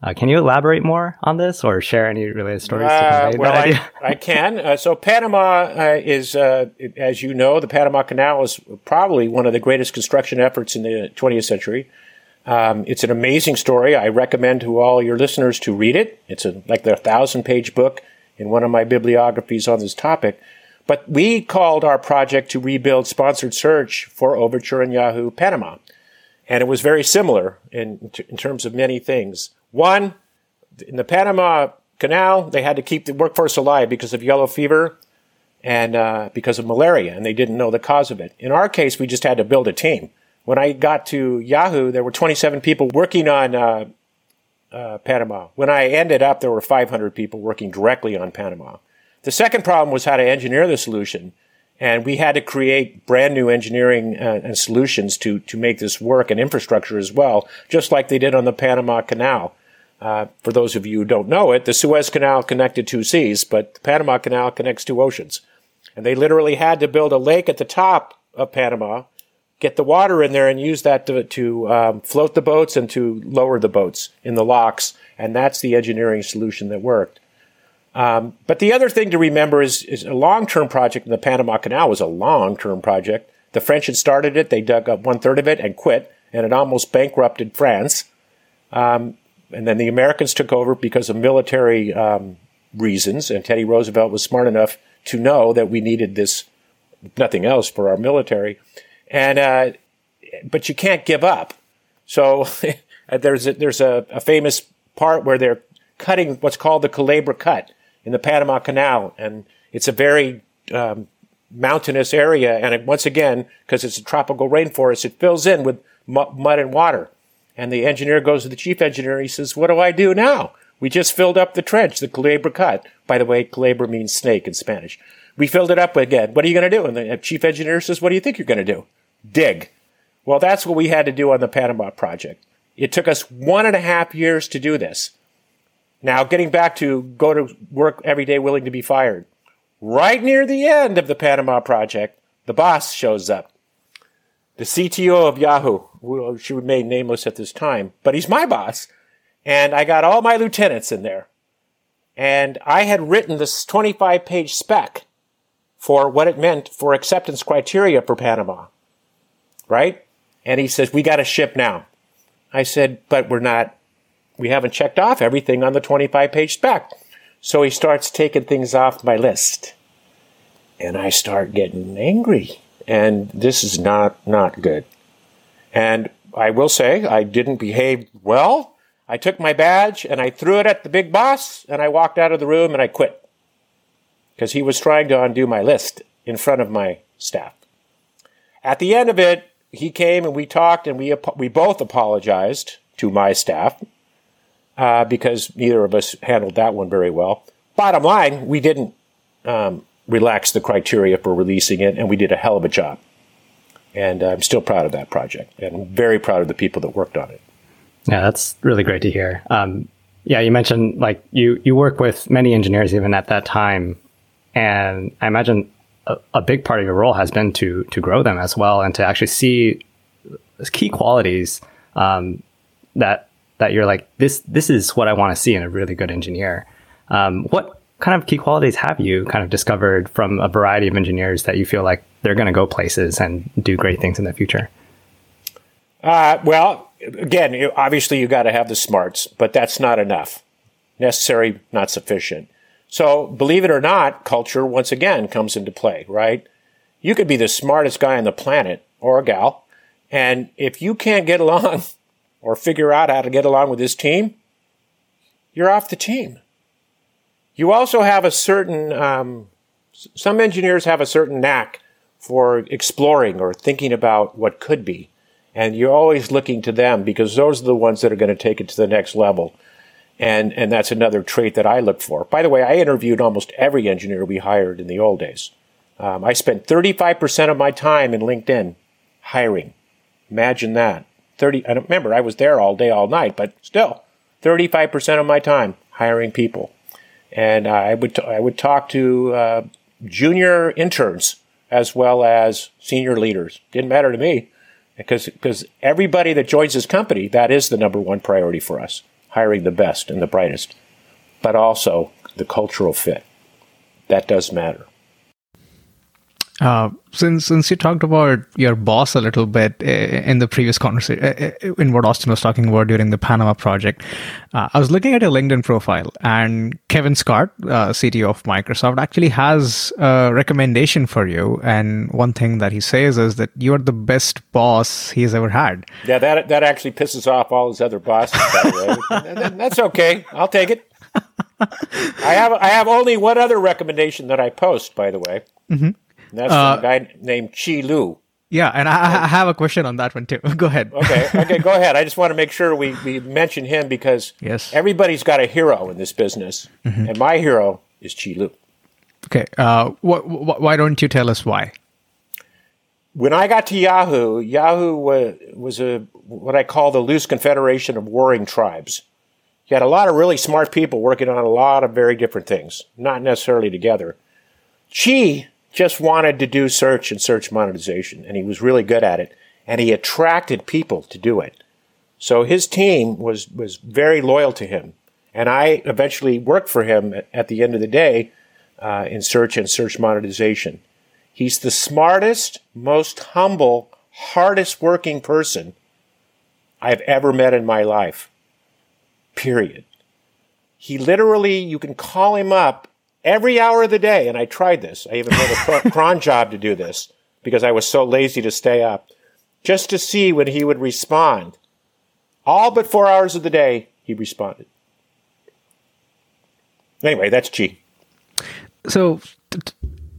Uh, can you elaborate more on this or share any related stories? Uh, well, I, I, can. Uh, so, Panama uh, is, uh, as you know, the Panama Canal is probably one of the greatest construction efforts in the 20th century. Um, it's an amazing story. I recommend to all your listeners to read it. It's a, like a thousand page book in one of my bibliographies on this topic. But we called our project to rebuild sponsored search for Overture and Yahoo Panama. And it was very similar in, in terms of many things. One, in the Panama Canal, they had to keep the workforce alive because of yellow fever and uh, because of malaria, and they didn't know the cause of it. In our case, we just had to build a team. When I got to Yahoo, there were 27 people working on uh, uh, Panama. When I ended up, there were 500 people working directly on Panama. The second problem was how to engineer the solution. And we had to create brand new engineering uh, and solutions to, to make this work and infrastructure as well, just like they did on the Panama Canal. Uh, for those of you who don't know it, the Suez Canal connected two seas, but the Panama Canal connects two oceans. And they literally had to build a lake at the top of Panama, get the water in there, and use that to, to um, float the boats and to lower the boats in the locks. And that's the engineering solution that worked. Um, but the other thing to remember is, is a long-term project in the Panama Canal was a long-term project. The French had started it; they dug up one third of it and quit, and it almost bankrupted France. Um, and then the Americans took over because of military um, reasons. And Teddy Roosevelt was smart enough to know that we needed this, nothing else, for our military. And uh, but you can't give up. So [LAUGHS] there's a, there's a, a, famous part where they're cutting what's called the Culebra Cut in the Panama Canal, and it's a very um, mountainous area. And it, once again, because it's a tropical rainforest, it fills in with mud and water. And the engineer goes to the chief engineer. He says, what do I do now? We just filled up the trench, the culebra cut. By the way, culebra means snake in Spanish. We filled it up again. What are you going to do? And the uh, chief engineer says, what do you think you're going to do? Dig. Well, that's what we had to do on the Panama project. It took us one and a half years to do this. Now, getting back to go to work every day willing to be fired. Right near the end of the Panama project, the boss shows up the CTO of Yahoo. Well, uh, she remain nameless at this time, but he's my boss. And I got all my lieutenants in there. And I had written this 25 page spec for what it meant for acceptance criteria for Panama. Right? And he says, we got to ship now. I said, but we're not, we haven't checked off everything on the 25 page spec. So he starts taking things off my list. And I start getting angry. And this is not, not good. And I will say I didn't behave well. I took my badge and I threw it at the big boss and I walked out of the room and I quit because he was trying to undo my list in front of my staff. At the end of it, he came and we talked and we, we both apologized to my staff uh, because neither of us handled that one very well. Bottom line, we didn't um, relax the criteria for releasing it and we did a hell of a job. And I'm still proud of that project and I'm very proud of the people that worked on it. Yeah, that's really great to hear. Um, yeah, you mentioned like you you work with many engineers even at that time, and I imagine a, a, big part of your role has been to to grow them as well and to actually see key qualities um, that that you're like this this is what I want to see in a really good engineer. Um, what kind of key qualities have you kind of discovered from a variety of engineers that you feel like they're going to go places and do great things in the future? Uh, well, again, obviously you got to have the smarts, but that's not enough. Necessary, not sufficient. So, believe it or not, culture once again comes into play, right? You could be the smartest guy on the planet or a gal, and if you can't get along [LAUGHS] or figure out how to get along with this team, you're off the team. You also have a certain, um, some engineers have a certain knack for exploring or thinking about what could be. And you're always looking to them because those are the ones that are going to take it to the next level. And, and that's another trait that I look for. By the way, I interviewed almost every engineer we hired in the old days. Um, I spent 35% of my time in LinkedIn hiring. Imagine that. 30, I don't remember, I was there all day, all night, but still, 35% of my time hiring people. And I would, t- I would talk to uh, junior interns as well as senior leaders. Didn't matter to me because because everybody that joins this company, that is the number one priority for us, hiring the best and the brightest, but also the cultural fit. That does matter. Uh, since since you talked about your boss a little bit eh, in the previous conversation, eh, eh, in what Austin was talking about during the Panama project, uh, I was looking at your LinkedIn profile, and Kevin Scott, uh, CTO of Microsoft, actually has a recommendation for you. And one thing that he says is that you are the best boss he's ever had. Yeah, that that actually pisses off all his other bosses. By the way, [LAUGHS] that's okay. I'll take it. I have I have only one other recommendation that I post, by the way. Mm-hmm. That's uh, a guy named Qi Lu. Yeah, and I, I, have a question on that one too. [LAUGHS] Go ahead. okay, [LAUGHS] okay, go ahead. I just want to make sure we, we mention him because yes. everybody's got a hero in this business, mm-hmm. and my hero is Qi Lu. Okay, uh, wh- wh- why don't you tell us why? When I got to Yahoo, Yahoo was, was a what I call the loose confederation of warring tribes. You had a lot of really smart people working on a lot of very different things, not necessarily together. Qi just wanted to do search and search monetization, and he was really good at it, and he attracted people to do it. So his team was was very loyal to him, and I eventually worked for him at, at the end of the day uh, in search and search monetization. He's the smartest, most humble, hardest working person I've ever met in my life. Period. He literally, you can call him up every hour of the day. And I tried this. I even wrote a [LAUGHS] cron job to do this because I was so lazy to stay up just to see when he would respond. All but four hours of the day, he responded. Anyway, that's G. So,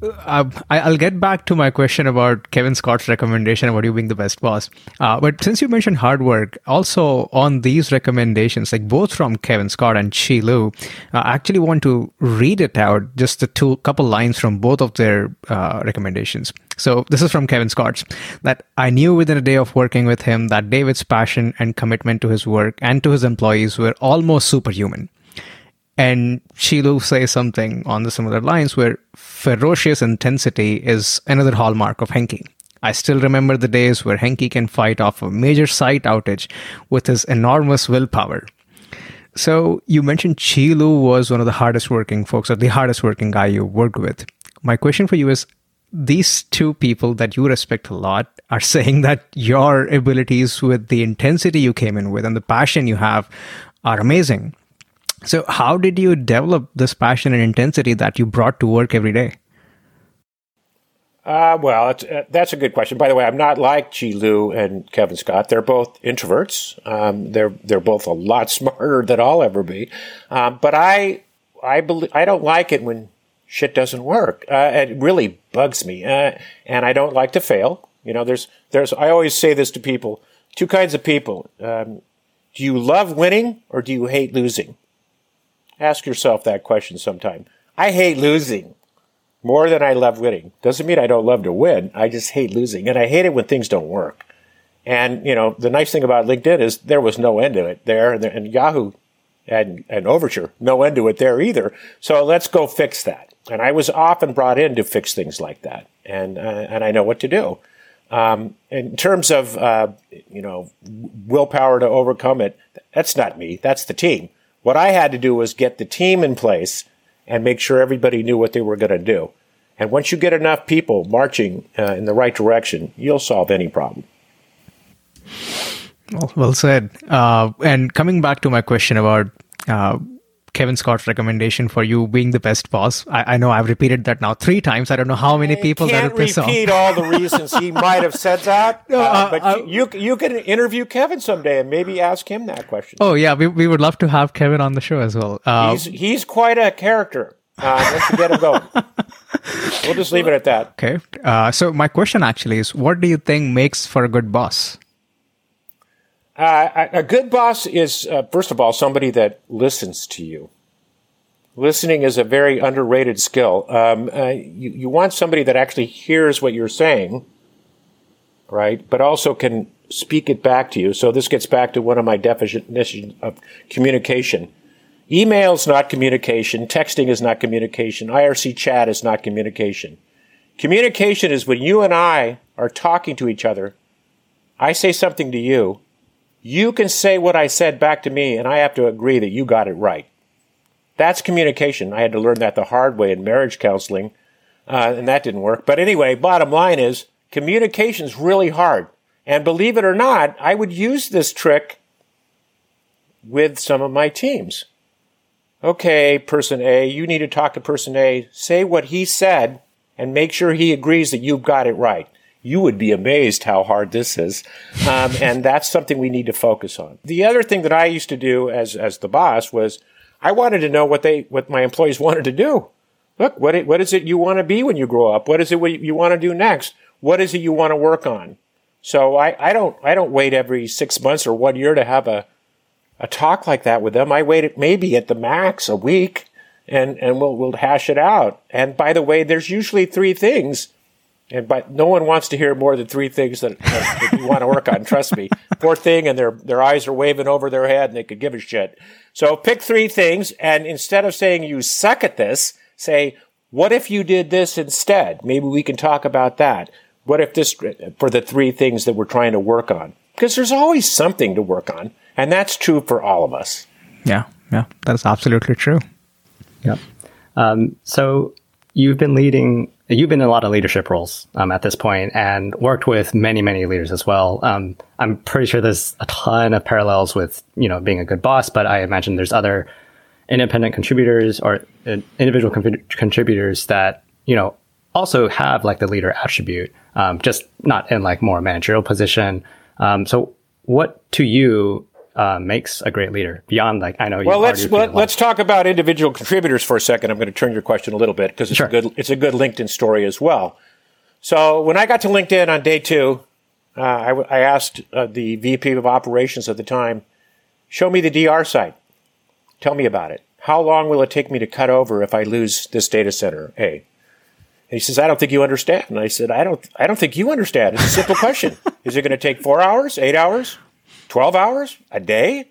uh, I'll get back to my question about Kevin Scott's recommendation about you being the best boss. Uh, but since you mentioned hard work, also on these recommendations, like both from Kevin Scott and Qi Lu, uh, I actually want to read it out, just the two couple lines from both of their uh, recommendations. So this is from Kevin Scott's that I knew within a day of working with him that David's passion and commitment to his work and to his employees were almost superhuman. And Qi Lu says something on the similar lines where ferocious intensity is another hallmark of Henke. I still remember the days where Henke can fight off a major site outage with his enormous willpower. So you mentioned Qi Lu was one of the hardest working folks or the hardest working guy you worked with. my question for you is these two people that you respect a lot are [LAUGHS] saying that your abilities with the intensity you came in with and the passion you have are amazing. So, how did you develop this passion and intensity that you brought to work every day? Uh, well, uh, that's a good question. By the way, I'm not like Qi Lu and Kevin Scott. They're both introverts. Um, they're they're both a lot [LAUGHS] smarter than I'll ever be. Um, but I I believe I don't like it when shit doesn't work. Uh, it really bugs me, uh, and I don't like to fail. You know, there's there's I always say this to people: two kinds of people. Um, do you love winning or do you hate losing? Ask yourself that question sometime. I hate losing more than I love winning. Doesn't mean I don't love to win. I just hate losing. And I hate it when things don't work. And, you know, the nice thing about LinkedIn is there was no end to it there. And, Yahoo and, and Overture, no end to it there either. So let's go fix that. And I was often brought in to fix things like that. And, uh, and I know what to do. Um, in terms of, uh, you know, willpower to overcome it, that's not me. That's the team. What I had to do was get the team in place and make sure everybody knew what they were going to do. And once you get enough people marching uh, in the right direction, you'll solve any problem. Well, well said. Uh, and coming back to my question about uh, Kevin Scott's recommendation for you being the best boss, I, I, know I've repeated that now three times. I don't know how many people that will piss off. repeat all the reasons he might have said that. [LAUGHS] No, uh, uh, but uh, you you can interview Kevin someday and maybe ask him that question. Oh yeah, we, we would love to have Kevin on the show as well. Uh, he's he's quite a character. Uh, let's get him going. [LAUGHS] we'll just leave it at that. Okay. Uh, so my question actually is, what do you think makes for a good boss? Uh, a good boss is, uh, first of all, somebody that listens to you. Listening is a very underrated skill. Um, uh, you, you want somebody that actually hears what you're saying, right? But also can speak it back to you. So this gets back to one of my definitions of communication. Email is not communication. Texting is not communication. IRC chat is not communication. Communication is when you and I are talking to each other. I say something to you. You can say what I said back to me, and I have to agree that you got it right. That's communication. I had to learn that the hard way in marriage counseling, uh, and that didn't work. But anyway, bottom line is communication is really hard. And believe it or not, I would use this trick with some of my teams okay, person A, you need to talk to person A, say what he said, and make sure he agrees that you've got it right. You would be amazed how hard this is. Um, and that's something we need to focus on. The other thing that I used to do as, as the boss was I wanted to know what they, what my employees [LAUGHS] wanted to do. Look, what, it, what is it you want to be when you grow up? What is it you want to do next? What is it you want to work on? So I, I don't, I don't wait every six months or one year to have a, a talk like that with them. I wait maybe at the max a week and, and we'll, we'll hash it out. And by the way, there's usually three things. And but no one wants to hear more than three things that, that, that you want to work on. Trust me. [LAUGHS] Fourth thing, and their their eyes are waving over their head, and they could give a shit. So pick three things, and instead of saying you suck at this, say, "What if you did this instead? Maybe we can talk about that. What if this for the three things that we're trying to work on? Because there's always something to work on. And that's true for all of us. Yeah, yeah, that's absolutely true. Yeah. Um, so you've been leading, you've been in a lot of leadership roles um, at this point and worked with many, many leaders as well. Um, I'm pretty sure there's a ton of parallels with, you know, being a good boss, but I imagine there's other independent contributors or uh, individual contributors that, you know, also have like the leader attribute, um, just not in like more managerial position. Um, so what to you uh, makes a great leader beyond like I know. Well, let's let, us talk about individual contributors for a second. I'm going to turn your question a little bit because it's sure. a good it's a good LinkedIn story as well. So when I got to LinkedIn on day two, uh, I, I, asked uh, the VP of operations at the time, "Show me the DR site. Tell me about it. How long will it take me to cut over if I lose this data center?" A. And he says, "I don't think you understand." And I said, "I don't. I don't think you understand. It's a simple question. [LAUGHS] Is it going to take four hours, eight hours, 12 hours a day?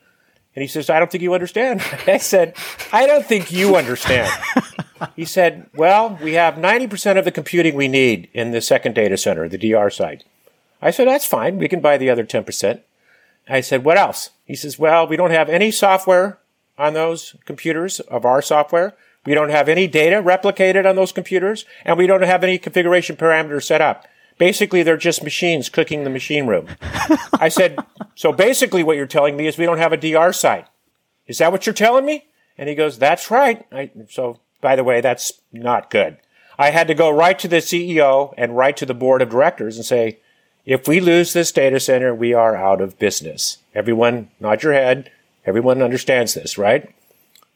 And he says, I don't think you understand. [LAUGHS] I said, I don't think you understand. he said, Well, we have 90% of the computing we need in the second data center, the DR site. I said, That's fine. We can buy the other 10%. I said, What else? He says, Well, we don't have any software on those computers of our software, We don't have any data replicated on those computers, and we don't have any configuration parameters set up. Basically, they're just machines cooking the machine room. [LAUGHS] I said, so basically what you're telling me is we don't have a DR site. Is that what you're telling me? And he goes, that's right. I, so, by the way, that's not good. I had to go right to the CEO and right to the board of directors and say, if we lose this data center, we are out of business. Everyone, nod your head. Everyone understands this, right?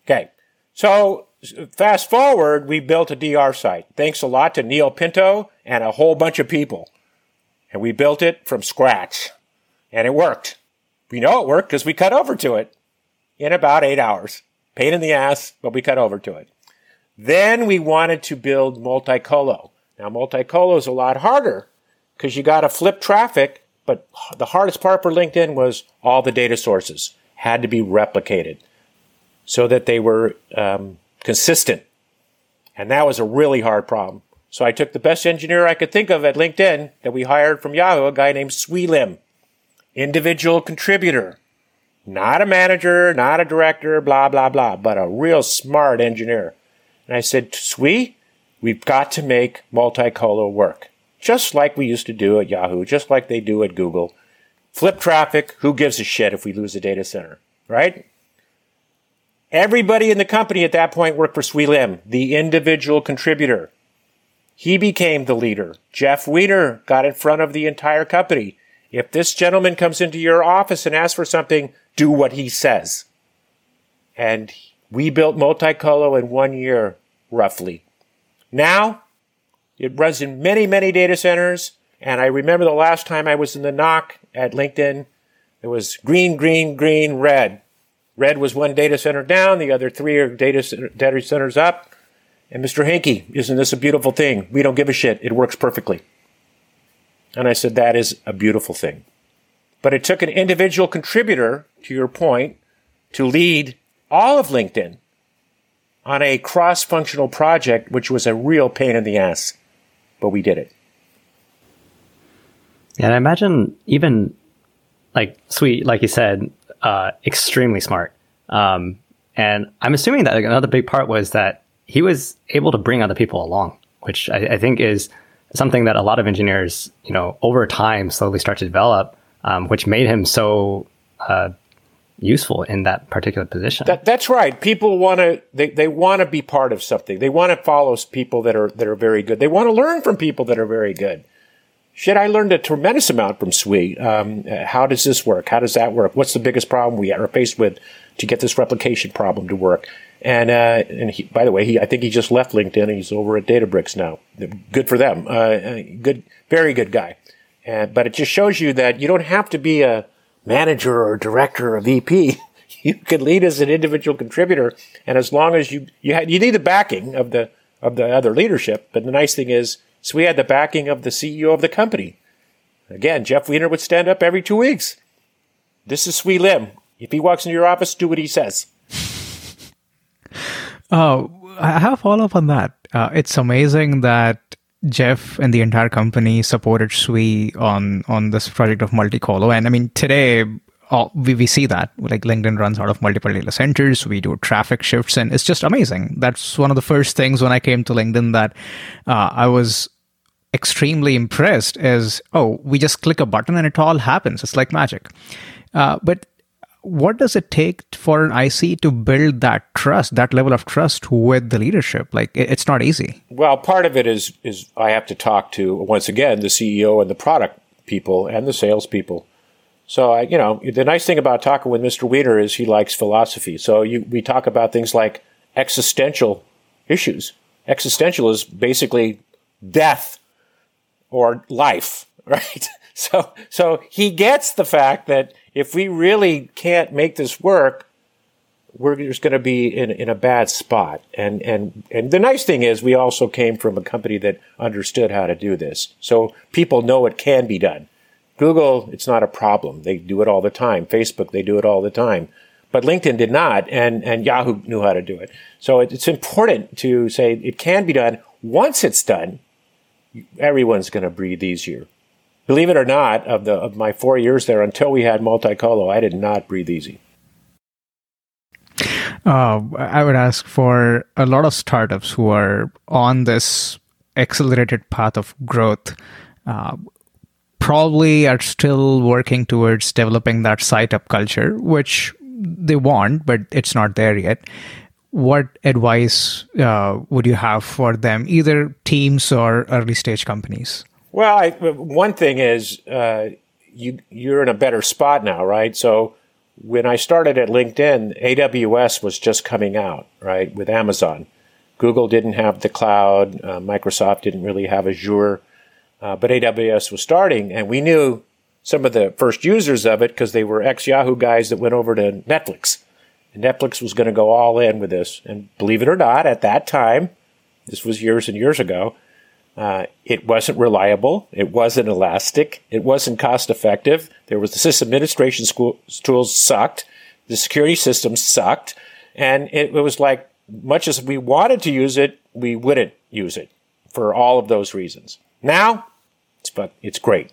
Okay. So fast forward, we built a DR site. Thanks a lot to Neil Pinto and a whole bunch of people. And we built it from scratch. And it worked. We know it worked because we cut over to it in about eight hours. Pain in the ass, but we cut over to it. Then we wanted to build multi-colo. Now multi-colo is a lot harder because you got to flip traffic, but the hardest part for LinkedIn was all the data sources had to be replicated so that they were um, consistent. And that was a really hard problem. So I took the best engineer I could think of at LinkedIn that we hired from Yahoo, a guy named Sui Lim, individual contributor, not a manager, not a director, blah, blah, blah, but a real smart engineer. And I said, Sui, we've got to make multi-colo work just like we used to do at Yahoo, just like they do at Google. Flip traffic, who gives a shit if we lose a data center, right? Everybody in the company at that point worked for Sui Lim, the individual contributor. He became the leader. Jeff Weiner got in front of the entire company. If this gentleman comes into your office and asks for something, do what he says. And we built Multicolo in one year, roughly. Now, it runs in many, many data centers. And I remember the last time I was in the NOC at LinkedIn, it was green, green, green, red. Red was one data center down, the other three are data, center, data centers up. And Mr. Henke, isn't this a beautiful thing? We don't give a shit. It works perfectly. And I said, that is a beautiful thing. But it took an individual contributor, to your point, to lead all of LinkedIn on a cross functional project, which was a real pain in the ass but we did it. And I imagine even like sweet, like you said, uh, extremely smart. Um, and I'm assuming that another big part was that he was able to bring other people along, which I, I think is something that a lot of engineers, you know, over time slowly start to develop, um, which made him so uh, useful in that particular position. That, that's right. People want to they, they want to be part of something. They want to follow people that are that are very good. They want to learn from people that are very good. Shit, I learned a tremendous amount from Sui. Um, how does this work? How does that work? What's the biggest problem we are faced with to get this replication problem to work? And uh, and he, by the way, he I think he just left LinkedIn and he's over at Databricks now. Good for them. Uh, uh good, very good guy. And, but it just shows you that you don't have to be a manager or director or VP. [LAUGHS] You can lead as an individual contributor, and as long as you you, had, you need the backing of the of the other leadership. But the nice thing is, so we had the backing of the CEO of the company. Again, Jeff Weiner would stand up every two weeks. This is Sui Lim. If he walks into your office, do what he says. [LAUGHS] Oh, I have a follow up on that. Uh, it's amazing that Jeff and the entire company supported Sui on on this project of multi-colo. And I mean, today all, we, we see that like LinkedIn runs out of multiple data centers. We do traffic shifts, and it's just amazing. That's one of the first things when I came to LinkedIn that uh, I was extremely impressed. Is oh, we just click a button and it all happens. It's like magic. Uh, but what does it take for an IC to build that trust, that level of trust with the leadership? Like it's not easy. Well, part of it is is I have to talk to once again the CEO and the product people and the salespeople. So I, you know, the nice thing about talking with Mr. Weiner is he likes philosophy. So you, we talk about things like existential issues. Existential is basically death or life, [LAUGHS] right? So so he gets the fact that if we really can't make this work, we're just going to be in, in a bad spot. And, and, and the nice thing is we also came from a company that understood how to do this. So people know it can be done. Google, it's not a problem. They do it all the time. Facebook, they do it all the time. But LinkedIn did not, and, and Yahoo knew how to do it. So it, it's important to say it can be done. Once it's done, everyone's going to breathe easier believe it or not, of the of my four years there until we had multicolo, I did not breathe easy. Uh, I would ask for a lot of startups who are on this accelerated path of growth. Uh, probably are still working towards developing that site up culture, which they want, but it's not there yet. What advice uh, would you have for them, either teams or early stage companies? Well, I, one thing is uh, you you're in a better spot now, right? So when I started at LinkedIn, AWS was just coming out, right, with Amazon. Google didn't have the cloud. Uh, Microsoft didn't really have Azure, uh, but AWS was starting, and we knew some of the first users of it because they were ex Yahoo guys that went over to Netflix. And Netflix was going to go all in with this. And believe it or not, at that time, this was years and years ago, uh, it wasn't reliable. It wasn't elastic. It wasn't cost effective. There was the system administration school, tools sucked. The security systems sucked. And it, it was like, much as we wanted to use it, we wouldn't use it for all of those reasons. Now, it's, it's great.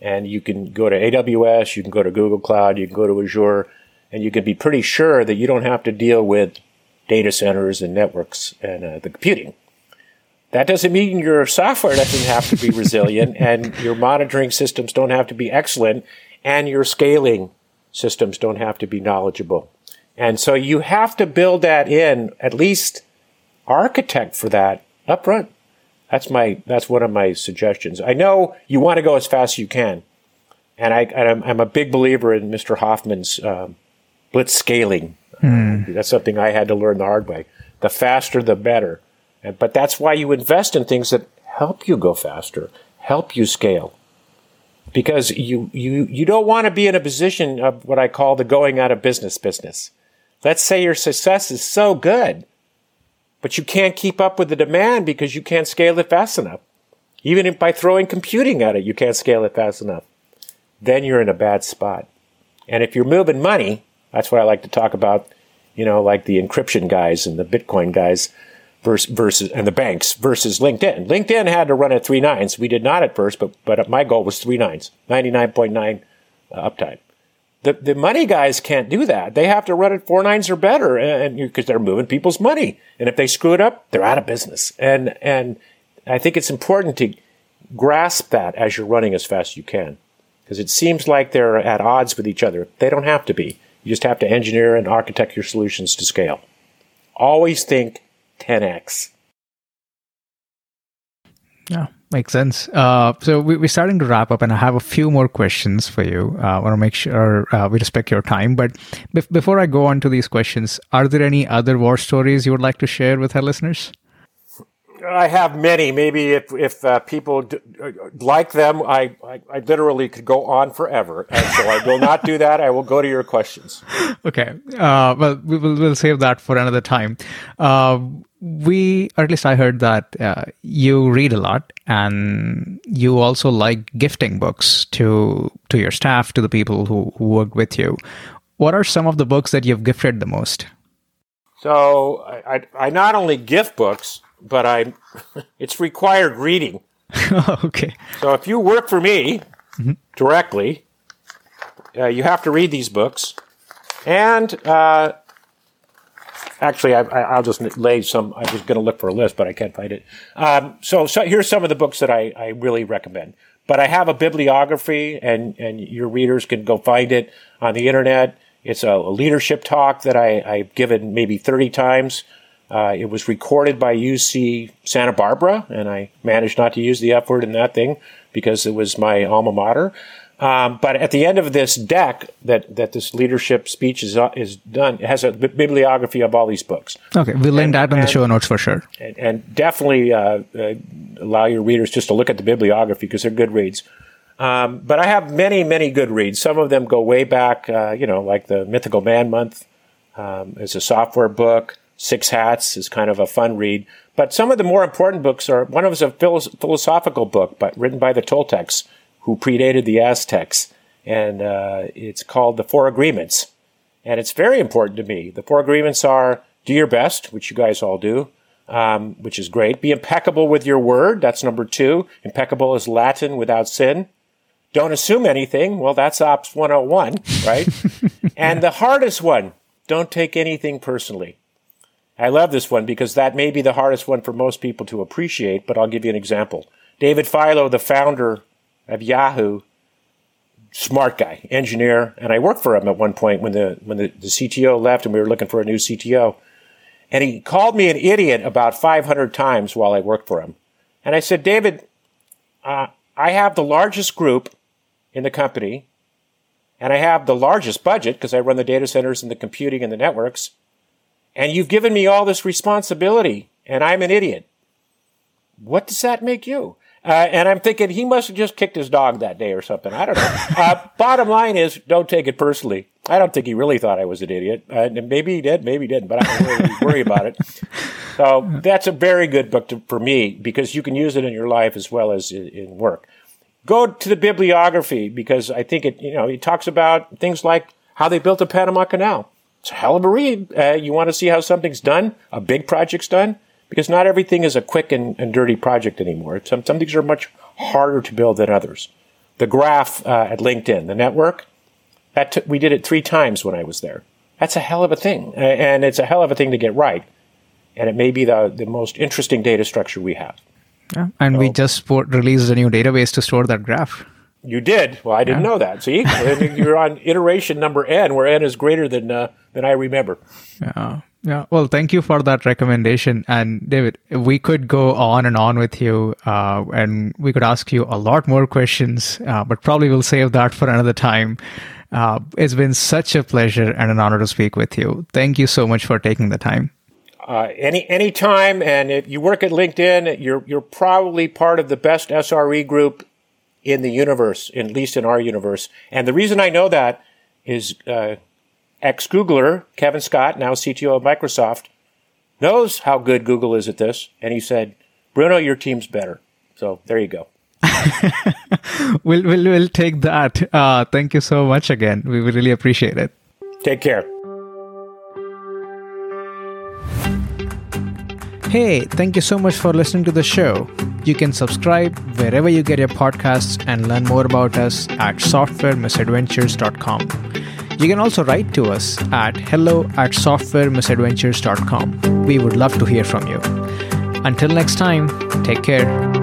And you can go to AWS, you can go to Google Cloud, you can go to Azure, and you can be pretty sure that you don't have to deal with data centers and networks and uh, the computing. That doesn't mean your software doesn't have to be resilient [LAUGHS] and your monitoring systems don't have to be excellent and your scaling systems don't have to be knowledgeable. And so you have to build that in, at least architect for that upfront. That's my that's one of my suggestions. I know you want to go as fast as you can, and I I'm, I'm a big believer in Mr. Hoffman's um, blitz scaling. Mm. That's something I had to learn the hard way. The faster, the better. And, but that's why you invest in things that help you go faster, help you scale, because you you you don't want to be in a position of what I call the going out of business business. Let's say your success is so good but you can't keep up with the demand because you can't scale it fast enough. Even by throwing computing at it, you can't scale it fast enough. Then you're in a bad spot. And if you're moving money, that's what I like to talk about, you know, like the encryption guys and the Bitcoin guys versus, versus and the banks versus LinkedIn. LinkedIn had to run at three nines. We did not at first, but, but my goal was three nines, 99.9 uh, uptime. The, the money guys can't do that. They have to run it four nines or better, and because they're moving people's money. And if they screw it up, they're out of business. And and I think it's important to grasp that as you're running as fast as you can, because it seems like they're at odds with each other. They don't have to be. You just have to engineer and architect your solutions to scale. Always think 10x. Yeah. Makes sense. Uh, so we, are starting to wrap up, and I have a few more questions for you. Uh, I want to make sure uh, we respect your time. But bef- before I go on to these questions, are there any other war stories you would like to share with our listeners? I have many. Maybe if if uh, people d- like them, I, I, I literally could go on forever, and so I will not do that. I will go to your questions. Okay. Uh, well, we will we'll save that for another time. Uh, we, or at least I heard that uh, you read a lot, and you also like gifting books to to your staff, to the people who, who work with you. What are some of the books that you've gifted the most? So I, I not only gift books but I it's required reading. [LAUGHS] okay. So if you work for me mm-hmm. directly, uh, you have to read these books, and uh, actually, I, will just lay some. I was going to look for a list, but I can't find it. Um, so, so here's some of the books that I, I really recommend. But I have a bibliography, and and your readers can go find it on the internet. It's a, a leadership talk that I, I've given maybe 30 times. Uh, it was recorded by UC Santa Barbara, and I managed not to use the F word in that thing because it was my alma mater. Um, but at the end of this deck that, that this leadership speech is uh, is done, it has a bibliography of all these books. Okay, we'll link that in the show notes for sure. And, and definitely uh, uh, allow your readers just to look at the bibliography because they're good reads. Um, but I have many, many good reads. Some of them go way back, uh, you know, like the Mythical Man Month um, is a software book. Six Hats is kind of a fun read. But some of the more important books are one of them is a philosophical book, but written by the Toltecs, who predated the Aztecs, and uh, it's called The Four Agreements, and it's very important to me. The Four Agreements are: do your best, which you guys all do, um, which is great. Be impeccable with your word. That's number two. Impeccable is Latin without sin. Don't assume anything. Well, that's Ops 101, right? [LAUGHS] and the hardest one don't take anything personally. I love this one because that may be the hardest one for most people to appreciate, but I'll give you an example. David Filo, the founder of Yahoo, smart guy, engineer, and I worked for him at one point when the when the, the CTO left and we were looking for a new CTO. And he called me an idiot about 500 times while I worked for him. And I said, David, uh, I have the largest group in the company, and I have the largest budget because I run the data centers and the computing and the networks. And you've given me all this responsibility, and I'm an idiot. What does that make you? Uh, and I'm thinking he must have just kicked his dog that day or something. I don't know. [LAUGHS] Uh, bottom line is, don't take it personally. I don't think he really thought I was an idiot. Uh, maybe he did, maybe he didn't, but I don't really worry [LAUGHS] about it. So that's a very good book to, for me because you can use it in your life as well as in, in work. Go to the bibliography because I think it, you know, it talks about things like how they built the Panama Canal. It's a hell of a read. Uh, you want to see how something's done, a big project's done, because not everything is a quick and, and dirty project anymore. Some, some things are much harder to build than others. The graph uh, at LinkedIn, the network, that t- we did it three times when I was there. That's a hell of a thing, and it's a hell of a thing to get right. And it may be the, the most interesting data structure we have. Yeah, and so, we just released a new database to store that graph. You did. Well, I didn't yeah. know that. See, you're on [LAUGHS] iteration number n, where n is greater than uh, than I remember. Yeah. Yeah. Well, thank you for that recommendation. And David, we could go on and on with you, uh, and we could ask you a lot more questions, uh, but probably we'll save that for another time. Uh, it's been such a pleasure and an honor to speak with you. Thank you so much for taking the time. Uh, any any time, and if you work at LinkedIn, you're you're probably part of the best SRE group in the universe, at least in our universe. And the reason I know that is uh, ex Googler Kevin Scott, now CTO of Microsoft, knows how good Google is at this, and he said, "Bruno, your team's better." So there you go. [LAUGHS] we'll, we'll, we'll take that. Uh, thank you so much again. We really appreciate it. Take care. Hey, thank you so much for listening to the show. You can subscribe wherever you get your podcasts and learn more about us at softwaremisadventures.com. You can also write to us at hello at softwaremisadventures.com. We would love to hear from you. Until next time, take care.